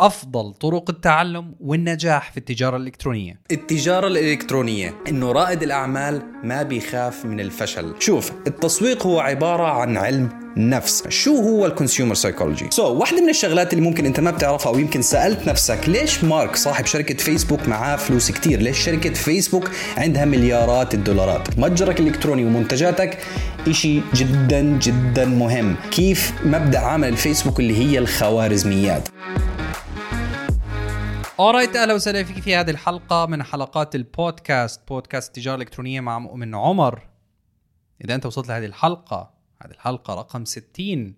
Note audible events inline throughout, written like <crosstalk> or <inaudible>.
أفضل طرق التعلم والنجاح في التجارة الإلكترونية. التجارة الإلكترونية إنه رائد الأعمال ما بيخاف من الفشل. شوف التسويق هو عبارة عن علم نفس. شو هو ال consumer psychology so واحدة من الشغلات اللي ممكن أنت ما بتعرفها أو يمكن سألت نفسك ليش مارك صاحب شركة فيسبوك معاه فلوس كتير؟ ليش شركة فيسبوك عندها مليارات الدولارات؟ متجرك الإلكتروني ومنتجاتك إشي جدا جدا مهم. كيف مبدأ عمل الفيسبوك اللي هي الخوارزميات؟ Alright أهلا وسهلا فيك في هذه الحلقة من حلقات ال podcast podcast التجاره الالكترونيه مع مؤمن عمر. إذا أنت وصلت لهذه الحلقة هذه الحلقة رقم 60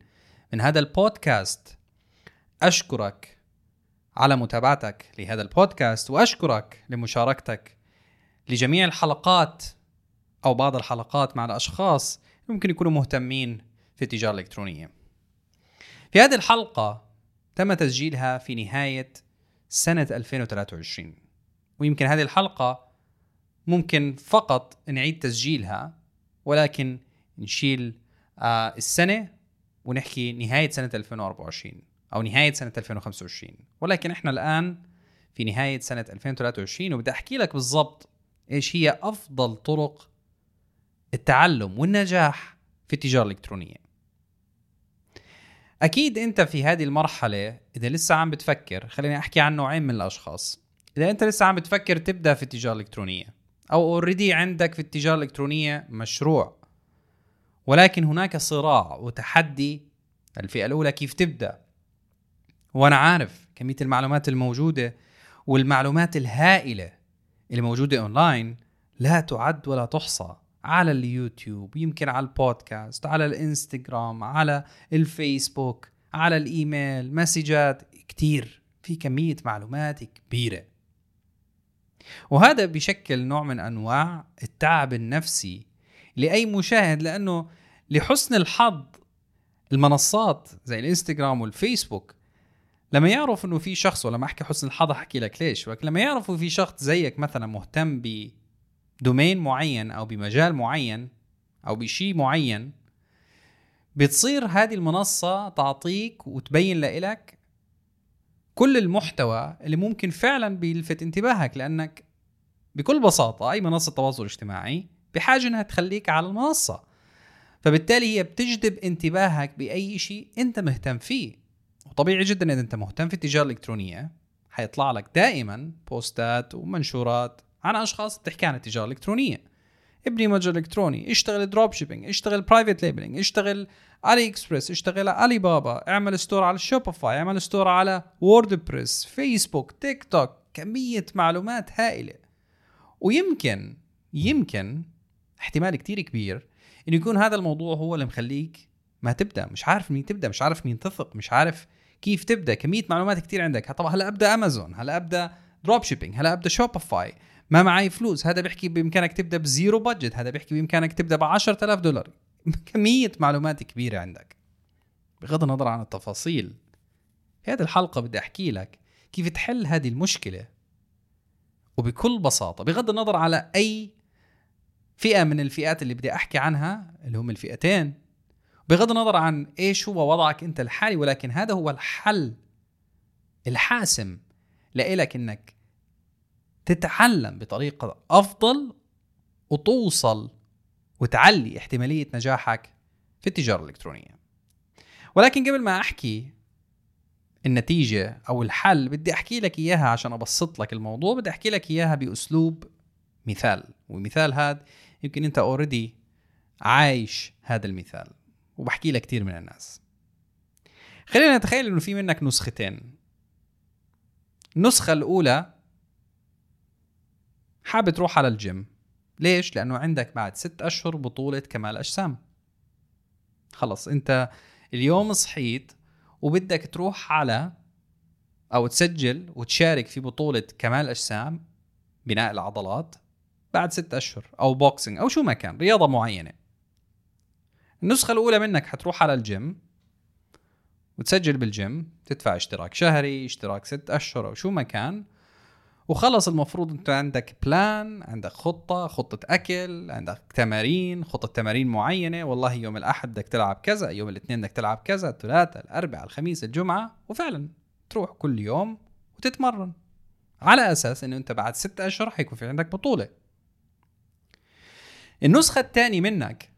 من هذا البودكاست. أشكرك على متابعتك لهذا البودكاست وأشكرك لمشاركتك لجميع الحلقات أو بعض الحلقات مع الأشخاص ممكن يكونوا مهتمين في التجارة الإلكترونية. في هذه الحلقة تم تسجيلها في نهاية سنة 2023 ويمكن هذه الحلقة ممكن فقط نعيد تسجيلها ولكن نشيل آه السنة ونحكي نهاية سنة 2024 أو نهاية سنة 2025 ولكن إحنا الآن في نهاية سنة 2023 وبدي أحكي لك بالضبط إيش هي أفضل طرق التعلم والنجاح في التجارة الإلكترونية. أكيد أنت في هذه المرحلة إذا لسه عم بتفكر خليني أحكي عن نوعين من الأشخاص. إذا أنت لسه عم بتفكر تبدأ في التجارة الإلكترونية أو اوريدي عندك في التجارة الإلكترونية مشروع. ولكن هناك صراع وتحدي الفئة الأولى كيف تبدأ؟ وأنا عارف كمية المعلومات الموجودة والمعلومات الهائلة اللي موجودة اونلاين لا تعد ولا تحصى. على اليوتيوب يمكن على البودكاست على الإنستغرام على الفيسبوك على الإيميل مسجات. كتير في كمية معلومات كبيرة. وهذا بشكل نوع من أنواع التعب النفسي لأي مشاهد لأنه لحسن الحظ المنصات زي الإنستغرام والفيسبوك لما يعرف إنه في شخص ولما أحكي حسن الحظ أحكي لك ليش ولكن لما يعرفوا في شخص زيك مثلا مهتم دومين معين أو بمجال معين أو بشيء معين بتصير هذه المنصة تعطيك وتبين لإلك كل المحتوى اللي ممكن فعلا بيلفت انتباهك لأنك بكل بساطة أي منصة تواصل اجتماعي بحاجة أنها تخليك على المنصة. فبالتالي هي بتجذب انتباهك بأي شيء أنت مهتم فيه. وطبيعي جدا إذا أنت مهتم في التجارة الإلكترونية حيطلع لك دائما بوستات ومنشورات عن أشخاص بتحكي عن التجارة الإلكترونية. ابني متجر إلكتروني اشتغل drop shipping اشتغل private labeling اشتغل علي اكسبريس اشتغل علي بابا اعمل store على شوبيفاي اعمل store على ووردبريس فيسبوك تيك توك كمية معلومات هائلة. ويمكن يمكن احتمال كتير كبير إنه يكون هذا الموضوع هو اللي مخليك ما تبدأ مش عارف مين تبدأ مش عارف مين تثق مش عارف كيف تبدأ كمية معلومات كتير عندك. طبعا هلا أبدأ امازون هلا أبدأ drop shipping هلا أبدأ شوبيفاي ما معي فلوس. هذا بيحكي بإمكانك تبدأ ب zero budget هذا بيحكي بإمكانك تبدأ ب 10000 دولار. <laughs> كمية معلومات كبيرة عندك. بغض النظر عن التفاصيل. في هذه الحلقة بدي أحكي لك كيف تحل هذه المشكلة. وبكل بساطة بغض النظر على أي فئة من الفئات اللي بدي أحكي عنها اللي هم الفئتين. بغض النظر عن إيش هو وضعك أنت الحالي ولكن هذا هو الحل الحاسم لإلك إنك تتعلم بطريقة أفضل وتوصل وتعلي احتمالية نجاحك في التجارة الإلكترونية. ولكن قبل ما أحكي النتيجة أو الحل بدي أحكي لك إياها عشان أبسط لك الموضوع. بدي أحكي لك إياها بأسلوب مثال والمثال هذا يمكن أنت already عايش هذا المثال وبحكي لك كثير من الناس. خلينا نتخيل إنه في منك نسختين. النسخة الأولى حابب تروح على الجيم. ليش؟ لأنه عندك بعد ست أشهر بطولة كمال أجسام. خلص أنت اليوم صحيت وبدك تروح على أو تسجل وتشارك في بطولة كمال أجسام بناء العضلات بعد ست أشهر أو boxing أو شو ما كان رياضة معينة. النسخة الأولى منك حتروح على الجيم وتسجل بالجيم تدفع اشتراك شهري اشتراك ست أشهر أو شو ما كان. وخلص المفروض انت عندك plan عندك خطة خطة أكل عندك تمارين خطة تمارين معينة. والله يوم الأحد بدك تلعب كذا يوم الاثنين بدك تلعب كذا الثلاثاء الاربعاء الخميس الجمعة. وفعلا تروح كل يوم وتتمرن. على أساس إنه أنت بعد ستة أشهر حيكون في عندك بطولة. النسخة الثانية منك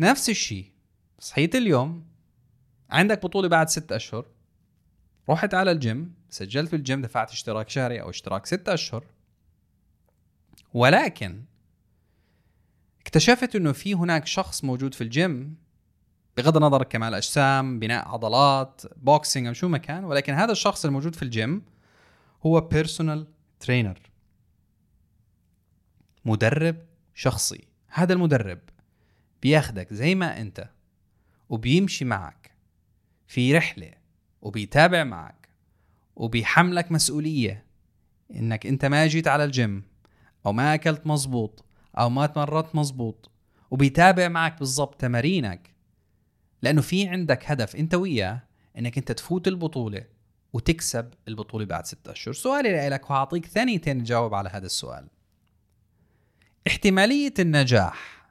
نفس الشيء. صحيت اليوم عندك بطولة بعد ستة أشهر. رحت على الجيم سجلت في الجيم دفعت اشتراك شهري أو اشتراك ستة أشهر. ولكن اكتشفت إنه في هناك شخص موجود في الجيم بغض النظر كمال أجسام بناء عضلات boxing أو شو ما كان ولكن هذا الشخص الموجود في الجيم هو personal trainer مدرب شخصي. هذا المدرب بياخدك زي ما أنت وبيمشي معك في رحلة وبيتابع معك وبيحملك مسؤولية إنك أنت ما جيت على الجيم أو ما أكلت مزبوط أو ما تمرت مزبوط وبيتابع معك بالضبط تمارينك. لأنه في عندك هدف أنت وياه إنك أنت تفوت البطولة وتكسب البطولة بعد ستة أشهر. سؤالي لك وهعطيك ثانيتين تجاوب على هذا السؤال. احتمالية النجاح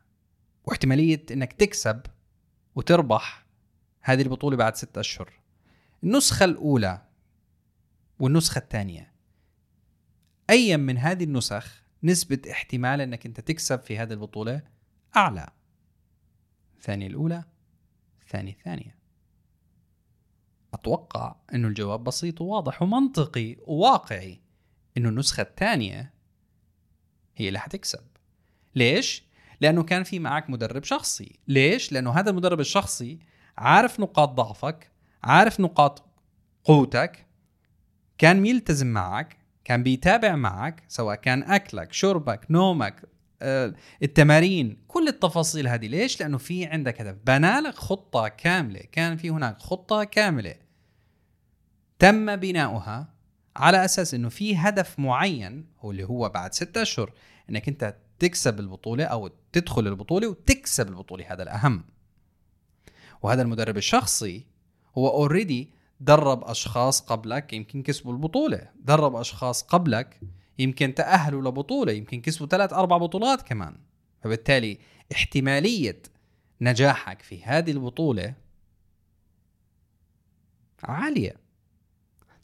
واحتمالية إنك تكسب وتربح هذه البطولة بعد ستة أشهر النسخة الأولى والنسخة الثانية. أي من هذه النسخ نسبة احتمال أنك أنت تكسب في هذه البطولة أعلى. ثانية الأولى ثانية الثانية. أتوقع انه الجواب بسيط وواضح ومنطقي وواقعي انه النسخة الثانية هي اللي حتكسب. ليش؟ لأنه كان في معك مدرب شخصي. ليش؟ لأنه هذا المدرب الشخصي عارف نقاط ضعفك عارف نقاط قوتك كان ميلتزم معك كان بيتابع معك سواء كان أكلك شربك نومك آه، التمارين كل التفاصيل هذه. ليش؟ لأنه في عندك هدف. بنالك خطة كاملة. كان في هناك خطة كاملة. تم بناؤها على أساس إنه في هدف معين هو اللي هو بعد ستة أشهر إنك أنت تكسب البطولة أو تدخل البطولة وتكسب البطولة. هذا الأهم. وهذا المدرب الشخصي هو اوريدي درب أشخاص قبلك يمكن كسبوا البطولة. درب أشخاص قبلك يمكن تأهلوا لبطولة يمكن كسبوا ثلاث أربع بطولات كمان. فبالتالي احتمالية نجاحك في هذه البطولة عالية.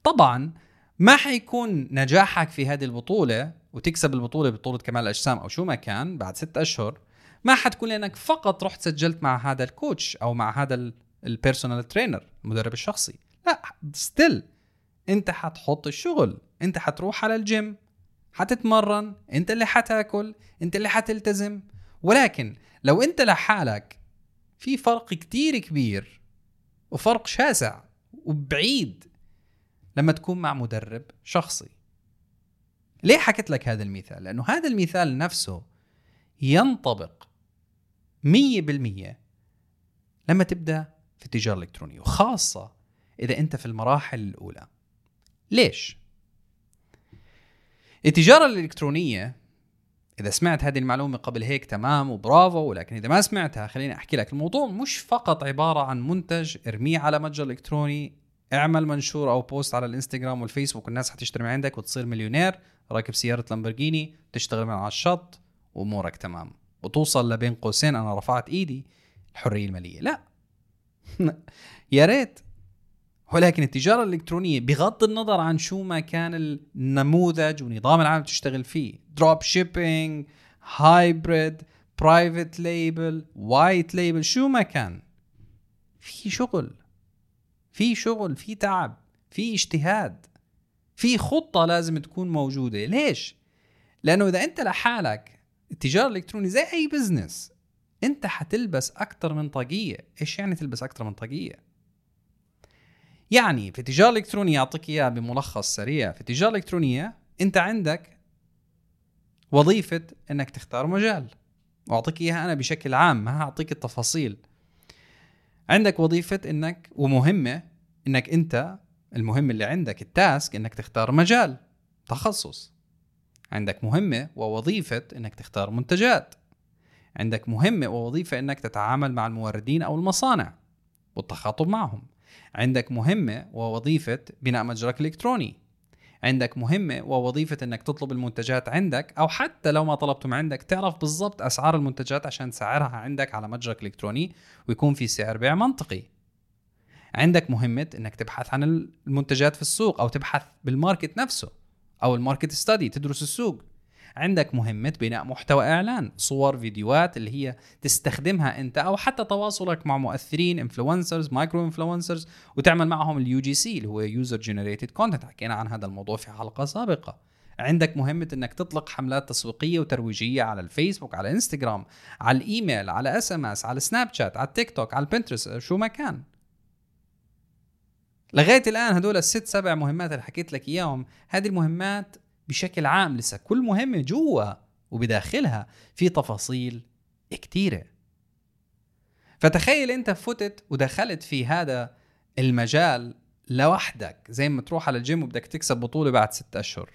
طبعا ما حيكون نجاحك في هذه البطولة وتكسب البطولة بطوله كمال الأجسام أو شو ما كان بعد ستة أشهر ما حتكون لأنك فقط رحت سجلت مع هذا ال coach أو مع هذا ال personal trainer المدرب الشخصي. لا still انت حتحط الشغل انت حتروح على الجيم حتتمرن انت اللي حتاكل انت اللي حتلتزم. ولكن لو انت لحالك في فرق كتير كبير وفرق شاسع وبعيد لما تكون مع مدرب شخصي. ليه حكيت لك هذا المثال؟ لأنه هذا المثال نفسه ينطبق مية بالمية لما تبدأ في التجارة الإلكترونية وخاصة إذا أنت في المراحل الأولى. ليش؟ التجارة الإلكترونية إذا سمعت هذه المعلومة قبل هيك تمام وبرافو ولكن إذا ما سمعتها خليني أحكي لك الموضوع. مش فقط عبارة عن منتج ارميه على متجر إلكتروني اعمل منشور أو post على الإنستغرام والفيسبوك والناس حتشتري من عندك وتصير مليونير راكب سيارة لامبرجيني تشتغل من على الشط وأمورك تمام. وتوصل لبين قوسين أنا رفعت إيدي الحرية المالية. لا. <laughs> يا ريت. ولكن التجارة الإلكترونية بغض النظر عن شو ما كان النموذج ونظام العالم تشتغل فيه. drop shipping hybrid private label white label شو ما كان. في شغل. في شغل في تعب في اجتهاد في خطة لازم تكون موجودة. ليش؟ لأنه إذا أنت لحالك التجارة الإلكترونية زي أي بزنس أنت حتلبس أكثر من طاقية. إيش يعني تلبس أكثر من طاقية؟ يعني في التجاره الالكترونيه أعطيك إياها بملخص سريع. في التجاره الالكترونيه أنت عندك وظيفة إنك تختار مجال. وأعطيك إياها أنا بشكل عام ما هعطيك التفاصيل. عندك وظيفة إنك ومهمة إنك أنت المهم اللي عندك التاسك إنك تختار مجال تخصص. عندك مهمة ووظيفة إنك تختار منتجات. عندك مهمه ووظيفه إنك تتعامل مع الموردين أو المصانع والتخاطب معهم. عندك مهمة ووظيفة بناء متجرك الإلكتروني عندك مهمة ووظيفة إنك تطلب المنتجات عندك أو حتى لو ما طلبتم عندك تعرف بالضبط أسعار المنتجات عشان تسعرها عندك على متجرك الالكتروني ويكون في سعر بيع منطقي. عندك مهمه إنك تبحث عن المنتجات في السوق أو تبحث بال market نفسه أو ال market study تدرس السوق. عندك مهمة بناء محتوى إعلان صور فيديوهات اللي هي تستخدمها أنت أو حتى تواصلك مع مؤثرين influencers micro influencers وتعمل معهم ال UGC اللي هو user generated content حكينا عن هذا الموضوع في حلقة سابقة. عندك مهمة إنك تطلق حملات تسويقية وترويجية على الفيسبوك على إنستغرام على الإيميل على SMS على سناب شات على التيك توك على البنترست شو ما كان. لغاية الآن هدول الست سبع مهمات اللي حكيت لك إياهم هذه المهمات بشكل عام لسه كل مهمة جوا وبداخلها في تفاصيل كتيرة. فتخيل أنت فتت ودخلت في هذا المجال لوحدك زي ما تروح على الجيم وبدك تكسب بطولة بعد ست أشهر.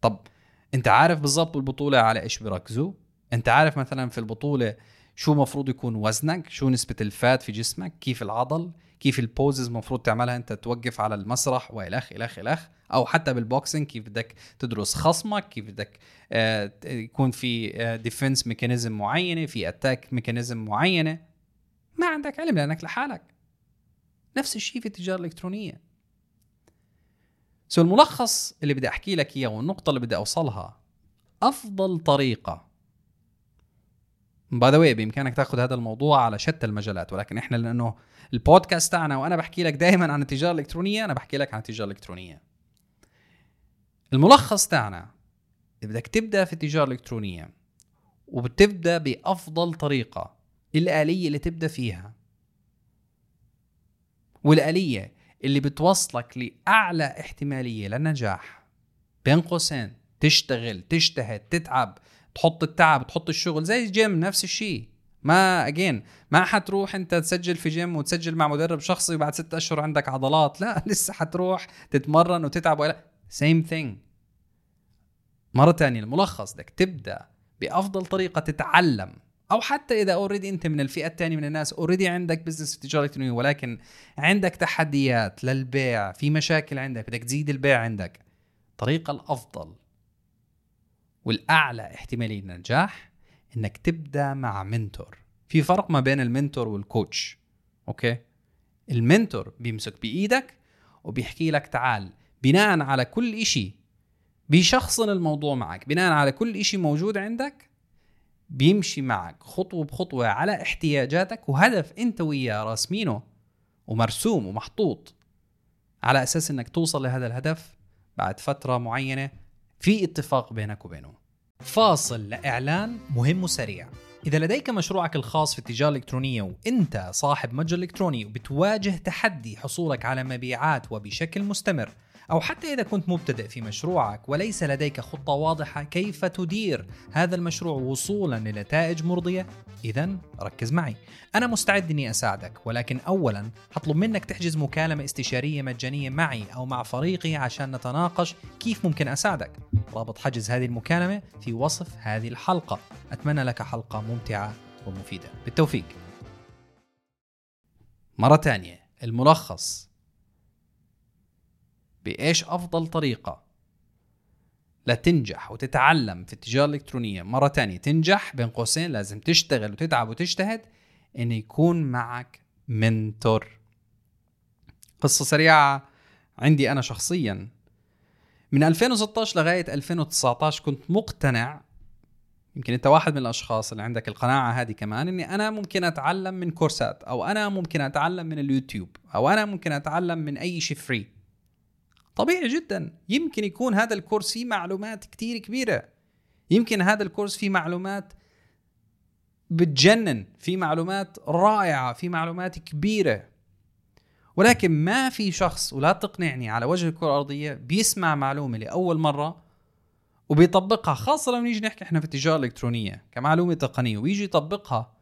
طب أنت عارف بالضبط البطولة على إيش بيركزوا أنت عارف مثلا في البطولة شو مفروض يكون وزنك شو نسبة ال fat في جسمك كيف العضل؟ كيف ال poses المفروض تعملها انت توقف على المسرح والخ الخ الخ أو حتى بال boxing كيف بدك تدرس خصمك كيف بدك آه يكون في defense mechanism معينة في attack mechanism معينة. ما عندك علم لأنك لحالك. نفس الشيء في التجارة الإلكترونية. so الملخص اللي بدي أحكي لك إياه والنقطة اللي بدي أوصلها أفضل طريقة by the way بإمكانك تاخذ هذا الموضوع على شتى المجالات ولكن إحنا لأنه البودكاست تاعنا وأنا بحكي لك دائما عن التجارة الإلكترونية أنا بحكي لك عن التجارة الإلكترونية. الملخص تاعنا إذا بدك تبدأ في التجارة الإلكترونية وبتبدأ بأفضل طريقة الآلية اللي تبدأ فيها والآلية اللي بتوصلك لأعلى احتمالية للنجاح. بين قوسين تشتغل تجتهد تتعب تحط التعب تحط الشغل زي الجيم نفس الشيء. ما اجين ما حتروح انت تسجل في جيم وتسجل مع مدرب شخصي وبعد ستة أشهر عندك عضلات. لا <laughs> لسه حتروح تتمرن وتتعب ولا. same thing مرة تانية الملخص بدك تبدأ بأفضل طريقة تتعلم. أو حتى إذا already أنت من الفئة الثانية من الناس already عندك business في الالكترونية ولكن عندك تحديات للبيع في مشاكل عندك بدك تزيد البيع عندك. الطريقة الأفضل. والأعلى احتمالية للنجاح إنك تبدأ مع mentor. في فرق ما بين ال mentor وال coach okay؟ ال mentor بيمسك بإيدك وبيحكي لك تعال بناء على كل إشي بيشخصن الموضوع معك بناء على كل إشي موجود عندك بيمشي معك خطوة بخطوة على احتياجاتك وهدف أنت وياه راسمينه ومرسوم ومحطوط على أساس إنك توصل لهذا الهدف بعد فترة معينة في اتفاق بينك وبينه. فاصل لإعلان مهم وسريع. إذا لديك مشروعك الخاص في التجارة الإلكترونية وأنت صاحب متجر إلكتروني وبتواجه تحدي حصولك على مبيعات وبشكل مستمر أو حتى إذا كنت مبتدئ في مشروعك وليس لديك خطة واضحة كيف تدير هذا المشروع وصولا لنتائج مرضية؟ إذا ركز معي. أنا مستعد إني أساعدك ولكن أولا هطلب منك تحجز مكالمة استشارية مجانية معي أو مع فريقي عشان نتناقش كيف ممكن أساعدك. رابط حجز هذه المكالمة في وصف هذه الحلقة. أتمنى لك حلقة ممتعة ومفيدة. بالتوفيق. مرة تانية الملخص. بإيش أفضل طريقة؟ لتنجح وتتعلم في التجارة الإلكترونية. مرة تانية تنجح بين قوسين لازم تشتغل وتتعب وتجتهد إن يكون معك منتور. قصة سريعة عندي أنا شخصيا. من 2016 لغاية 2019 كنت مقتنع يمكن أنت واحد من الأشخاص اللي عندك القناعة هذه كمان إني أنا ممكن أتعلم من كورسات أو أنا ممكن أتعلم من اليوتيوب أو أنا ممكن أتعلم من أي شيء فري طبيعي جدا. يمكن يكون هذا الكورس فيه معلومات كتير كبيرة. يمكن هذا الكورس فيه معلومات بتجنن في معلومات رائعة في معلومات كبيرة. ولكن ما في شخص ولا تقنعني على وجه الكرة الأرضية بيسمع معلومة لأول مرة وبيطبقها خاصة لما نيجي نحكي إحنا في التجارة الإلكترونية كمعلومة تقنية ويجي يطبقها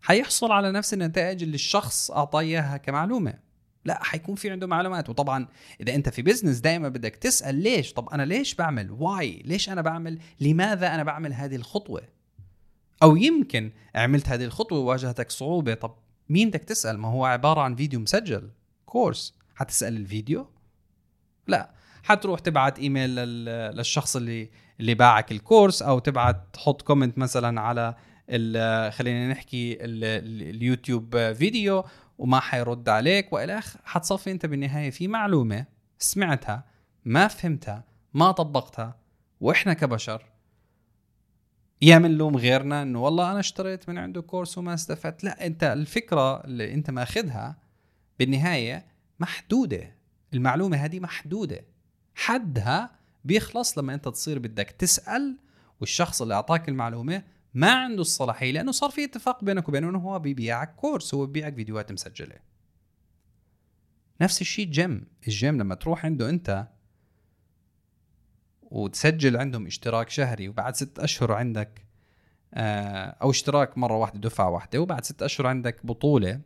حيحصل على نفس النتائج اللي الشخص أعطاه إياها كمعلومة. لا حيكون في عنده معلومات. وطبعا إذا أنت في business دائما بدك تسأل ليش؟ طب أنا ليش بعمل؟ why ليش أنا بعمل؟ لماذا أنا بعمل هذه الخطوة؟ أو يمكن عملت هذه الخطوة وواجهتك صعوبة. طب مين بدك تسأل؟ ما هو عبارة عن فيديو مسجل. course حتسأل الفيديو؟ لا. حتروح تبعت إيميل للشخص اللي اللي باعك ال course أو تبعت تحط comment مثلا على خلينا نحكي اليوتيوب فيديو. وما حيرد عليك وإلى اخره حتصفي أنت بالنهاية في معلومة سمعتها ما فهمتها ما طبقتها وإحنا كبشر يا بنلوم غيرنا إنه والله أنا اشتريت من عنده كورس وما استفدت. لا أنت الفكرة اللي أنت ماخذها بالنهاية محدودة. المعلومة هذه محدودة. حدها بيخلص لما أنت تصير بدك تسأل والشخص اللي أعطاك المعلومة ما عنده الصلاحية لأنه صار في اتفاق بينك وبينه إنه هو بيبيعك course هو بيبيعك فيديوهات مسجلة. نفس الشيء gym. ال gym لما تروح عنده أنت وتسجل عندهم اشتراك شهري وبعد ست أشهر عندك آه، أو اشتراك مرة واحدة دفعة واحدة وبعد ست أشهر عندك بطولة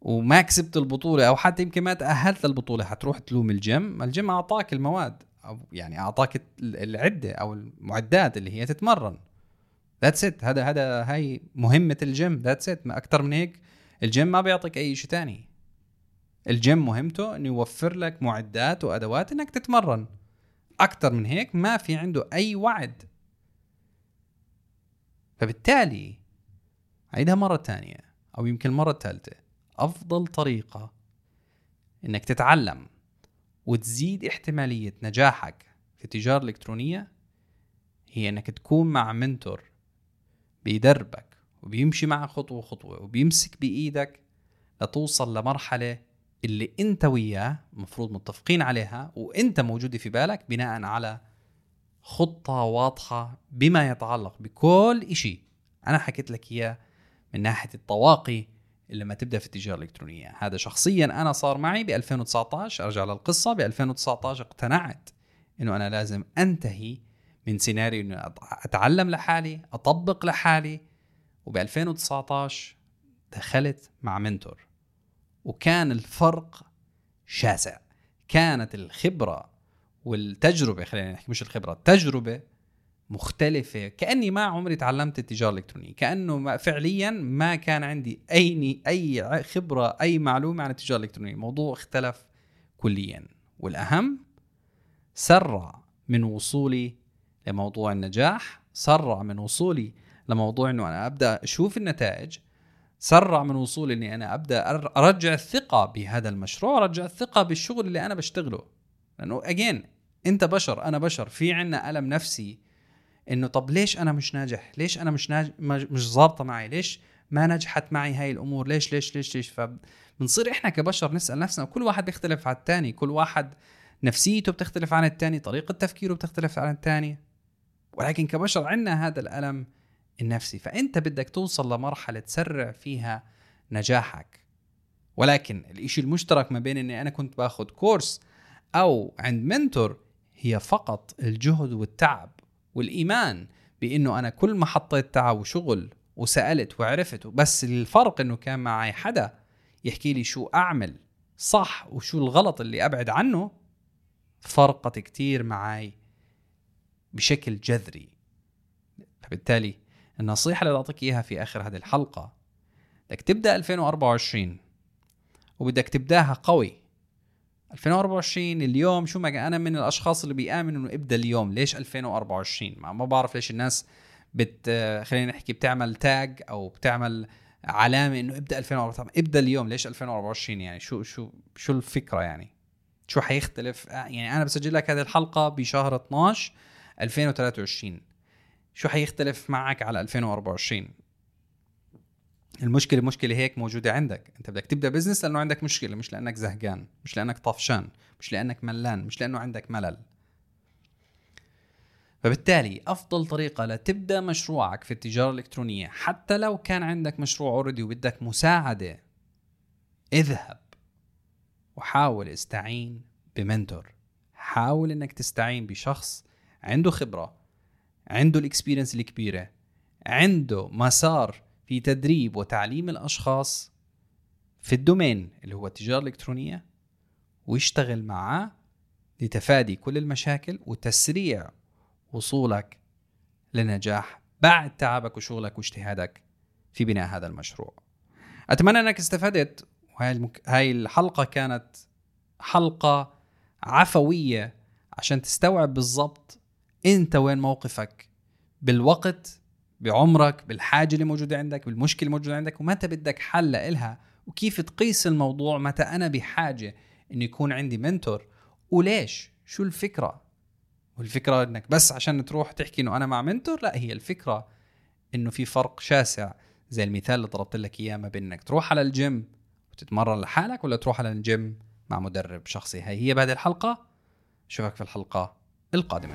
وما كسبت البطولة أو حتى يمكن ما تأهلت للبطولة حتروح تلوم ال gym. ال gym أعطاك المواد أو يعني أعطاك العدة أو المعدات اللي هي تتمرن. that's it هذا هذا هاي مهمة ال gym. that's it أكثر من هيك. الجيم ما بيعطيك أي شيء ثاني الجيم مهمته إنه يوفر لك معدات وأدوات إنك تتمرن. أكثر من هيك ما في عنده أي وعد. فبالتالي عيدها مرة ثانية أو يمكن مرة ثالثة أفضل طريقة إنك تتعلم وتزيد احتمالية نجاحك في التجارة الإلكترونية هي إنك تكون مع منتور. بيدربك وبيمشي معك خطوة خطوة وبيمسك بإيدك لتوصل لمرحلة اللي أنت وياه المفروض متفقين عليها وأنت موجودة في بالك بناء على خطة واضحة بما يتعلق بكل إشي. أنا حكيت لك إياه من ناحية الطواقي لما تبدأ في التجارة الإلكترونية. هذا شخصيا أنا صار معي ب 2019 أرجع للقصة ب 2019 اقتنعت إنه أنا لازم أنتهي من سيناريو إنه أتعلم لحالي أطبق لحالي. وب 2019 دخلت مع منتور. وكان الفرق شاسع. كانت الخبرة والتجربة خلينا نحكي مش الخبرة التجربة مختلفة. كأني ما عمري تعلمت التجارة الإلكترونية. كأنه فعليا ما كان عندي أي أي خبرة أي معلومة عن التجارة الإلكترونية. الموضوع اختلف كليا. والأهم سرع من وصولي لموضوع النجاح سرع من وصولي لموضوع إنه أنا أبدأ أشوف النتائج سرع من وصولي إني أنا أبدأ أرجع الثقة بهذا المشروع أرجع الثقة بالشغل اللي أنا بشتغله. لأنه اجين أنت بشر أنا بشر. في عنا ألم نفسي إنه طب ليش أنا مش ناجح؟ ليش أنا مش ناجح مش ظابطة معي؟ ليش ما نجحت معي هاي الأمور؟ ليش ليش ليش ليش؟ فبنصير إحنا كبشر نسأل نفسنا وكل واحد بيختلف عن الثاني كل واحد نفسيته بتختلف عن الثاني طريقة تفكيره بتختلف عن الثاني ولكن كبشر عندنا هذا الألم النفسي. فأنت بدك توصل لمرحلة تسرع فيها نجاحك. ولكن الإشي المشترك ما بين إني أنا كنت باخذ كورس أو عند منتور هي فقط الجهد والتعب والإيمان بإنه أنا كل ما حطيت تعب وشغل وسألت وعرفت بس الفرق إنه كان معي حدا يحكي لي شو أعمل صح وشو الغلط اللي أبعد عنه فرقت كتير معي بشكل جذري. فبالتالي النصيحة اللي أعطيك إياها في آخر هذه الحلقة بدك تبدأ 2024 وبدك تبدأها قوي. 2024 اليوم شو ما أنا من الأشخاص اللي بيآمنوا إنه إبدأ اليوم ليش 2024 ما, ما بعرف ليش الناس بت خلينا نحكي بتعمل tag أو بتعمل علامة إنه إبدأ 2024 إبدأ اليوم ليش 2024 يعني؟ شو شو شو الفكرة يعني؟ شو حيختلف؟ يعني أنا بسجل لك هذه الحلقة بشهر 12 2023 شو حيختلف معك على 2024 المشكلة مشكله هيك موجودة عندك. أنت بدك تبدأ business لأنه عندك مشكلة مش لأنك زهقان مش لأنك طفشان مش لأنك ملان مش لأنه عندك ملل. فبالتالي أفضل طريقة لتبدأ مشروعك في التجارة الإلكترونية حتى لو كان عندك مشروع already وبدك مساعدة اذهب وحاول استعين ب mentor. حاول إنك تستعين بشخص عنده خبرة عنده ال experience الكبيرة عنده مسار في تدريب وتعليم الأشخاص في ال domain اللي هو التجارة الإلكترونية ويشتغل معاه لتفادي كل المشاكل وتسريع وصولك للنجاح بعد تعبك وشغلك واجتهادك في بناء هذا المشروع. أتمنى أنك استفدت وهي المك... هاي الحلقة كانت حلقة عفوية عشان تستوعب بالضبط انت وين موقفك؟ بالوقت بعمرك بالحاجة اللي موجودة عندك بالمشكلة اللي موجودة عندك ومتى بدك حل لها وكيف تقيس الموضوع؟ متى أنا بحاجة إنه يكون عندي mentor؟ وليش؟ شو الفكرة؟ والفكرة إنك بس عشان تروح تحكي إنه أنا مع mentor؟ لا هي الفكرة إنه في فرق شاسع. زي المثال اللي ضربت لك إياه ما بين إنك تروح على الجيم وتتمرن لحالك ولا تروح على الجيم مع مدرب شخصي. هاي هي بعد الحلقة. أشوفك في الحلقة القادمة.